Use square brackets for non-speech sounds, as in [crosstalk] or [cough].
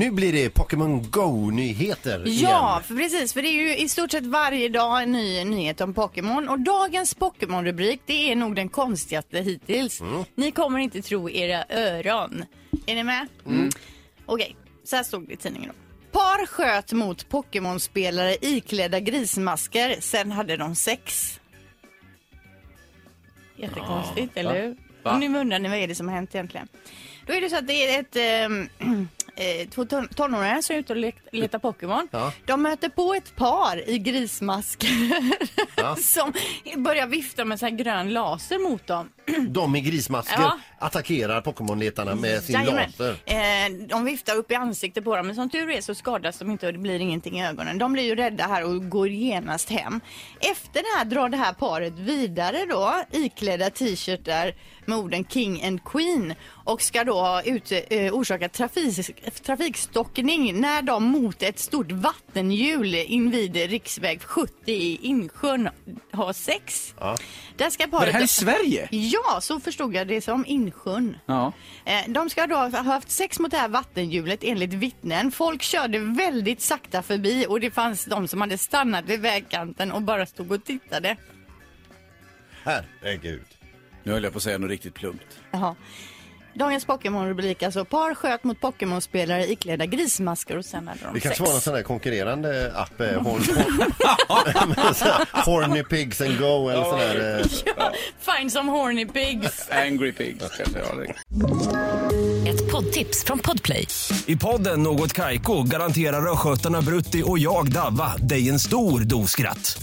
Nu blir det Pokémon Go-nyheter Ja, igen. för precis. För det är ju i stort sett varje dag en ny nyhet om Pokémon. Och dagens Pokémon-rubrik, det är nog den konstigaste hittills. Ni kommer inte tro era öron. Är ni med? Okej, så här stod det i tidningen då. Par sköt mot Pokémon-spelare iklädda grismasker, sen hade de sex. Jättekonstigt, eller hur? Va? Nu undrar ni vad är det som har hänt egentligen. Då är det så att det är ett, ehm, [clears throat] eh, två ton- tonåringar som är ute och le- letar Pokémon. Ja. De möter på ett par i grismasker Ja. [laughs] som börjar vifta med så här grön laser mot dem. De i grismasker Ja. Attackerar Pokémon-letarna med sin Jajamän. laser. Eh, de viftar upp i ansiktet på dem, men som tur är så skadas de inte och det blir ingenting i ögonen. De blir ju rädda här och går genast hem. Efter det här drar det här paret vidare då, iklädda t-shirtar med orden King and Queen och ska då ha ut, eh, orsaka trafik, trafikstockning när de mot ett stort vattenhjul invid riksväg 70 i Insjön har sex. Ja. Där ska Var det här paret... Sverige? Ja, så förstod jag det som Insjön. Ja. Eh, De ska då ha haft sex mot det här vattenhjulet enligt vittnen. Folk körde väldigt sakta förbi och det fanns de som hade stannat vid vägkanten och bara stod och tittade. Herregud. Nu höll jag på att säga något riktigt plumpt. Jaha. Dagens Pokémon-rubrik alltså. Par sköt mot Pokémon-spelare iklädda grismasker och sen hade de Det sex. kanske var någon sån där konkurrerande app, eh, horn, [laughs] Horny Pigs and Go eller sån där. Eh, [laughs] Ja, find some horny pigs. [laughs] Angry Pigs kanske. Ett poddtips från Podplay. I podden Något Kaiko garanterar östgötarna Brutti och jag, Davva, dig en stor dos skratt.